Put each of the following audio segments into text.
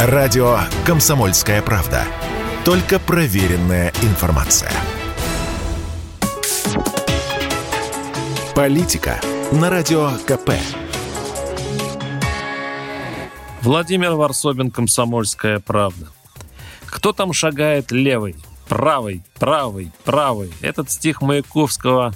Радио «Комсомольская правда». Только проверенная информация. Политика на Радио КП. Владимир Варсобин, «Комсомольская правда». Кто там шагает левой, правой, правой, правой? Этот стих Маяковского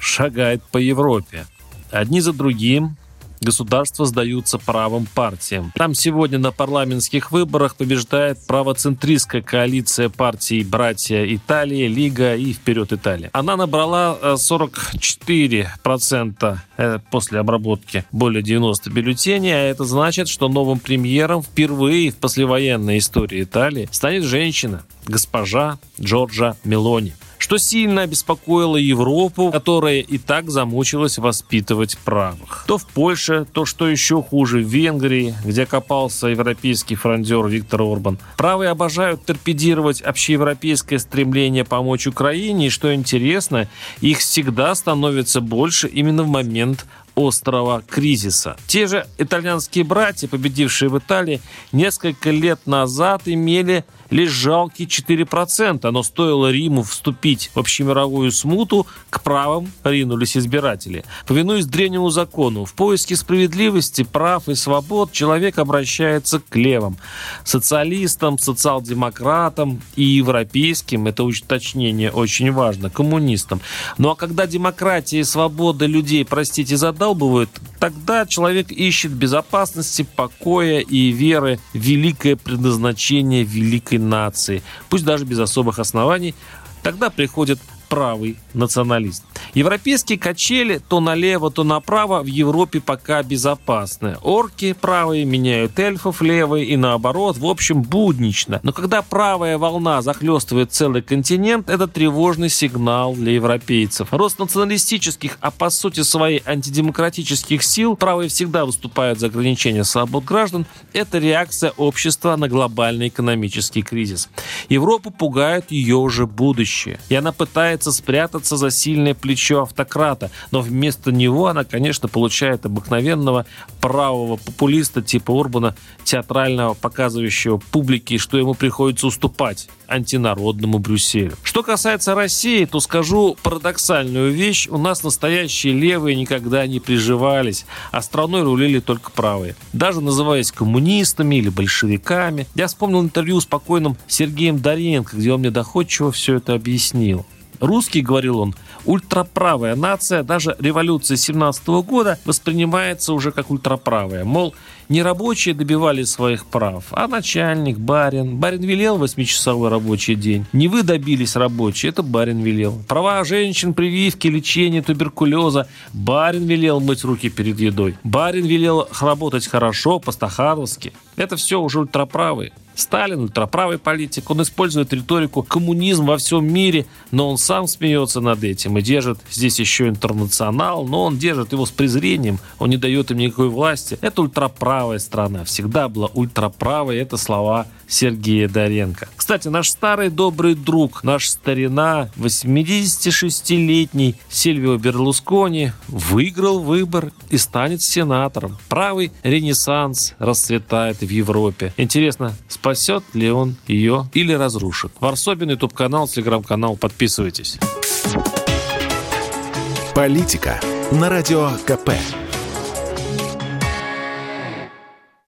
шагает по Европе. Одни за другим государства сдаются правым партиям. Там сегодня на парламентских выборах побеждает правоцентристская коалиция партий «Братья Италии», «Лига» и «Вперед Италия». Она набрала 44% э, э, после обработки более 90 бюллетеней, а это значит, что новым премьером впервые в послевоенной истории Италии станет женщина, госпожа Джорджа Мелони что сильно обеспокоило Европу, которая и так замучилась воспитывать правых. То в Польше, то, что еще хуже, в Венгрии, где копался европейский фрондер Виктор Орбан. Правые обожают торпедировать общеевропейское стремление помочь Украине, и, что интересно, их всегда становится больше именно в момент острого кризиса. Те же итальянские братья, победившие в Италии, несколько лет назад имели лишь жалкие 4%, но стоило Риму вступить в общемировую смуту, к правым ринулись избиратели. Повинуясь древнему закону, в поиске справедливости, прав и свобод человек обращается к левым. Социалистам, социал-демократам и европейским, это уточнение очень важно, коммунистам. Ну а когда демократия и свобода людей, простите, задалбывают, тогда человек ищет безопасности, покоя и веры великое предназначение великой нации, пусть даже без особых оснований, тогда приходит правый националист. Европейские качели то налево, то направо в Европе пока безопасны. Орки правые меняют эльфов левые и наоборот, в общем, буднично. Но когда правая волна захлестывает целый континент, это тревожный сигнал для европейцев. Рост националистических, а по сути своей антидемократических сил, правые всегда выступают за ограничение свобод граждан, это реакция общества на глобальный экономический кризис. Европу пугает ее уже будущее. И она пытается спрятаться за сильное плечо автократа, но вместо него она, конечно, получает обыкновенного правого популиста типа Урбана, театрального, показывающего публике, что ему приходится уступать антинародному Брюсселю. Что касается России, то скажу парадоксальную вещь. У нас настоящие левые никогда не приживались, а страной рулили только правые. Даже называясь коммунистами или большевиками. Я вспомнил интервью с покойным Сергеем Доренко, где он мне доходчиво все это объяснил. Русский, говорил он, ультраправая нация, даже революция 17 года воспринимается уже как ультраправая. Мол, не рабочие добивались своих прав, а начальник, барин. Барин велел восьмичасовой рабочий день. Не вы добились рабочие, это барин велел. Права женщин, прививки, лечение туберкулеза. Барин велел мыть руки перед едой. Барин велел работать хорошо, по-стахановски. Это все уже ультраправые. Сталин ультраправый политик, он использует риторику коммунизм во всем мире, но он сам смеется над этим и держит здесь еще интернационал, но он держит его с презрением, он не дает им никакой власти. Это ультраправая страна, всегда была ультраправой, это слова Сергея Доренко. Кстати, наш старый добрый друг, наш старина, 86-летний Сильвио Берлускони выиграл выбор и станет сенатором. Правый ренессанс расцветает в Европе. Интересно, спасет ли он ее или разрушит? Варсобин, YouTube-канал, телеграм-канал. Подписывайтесь. Политика на Радио КП.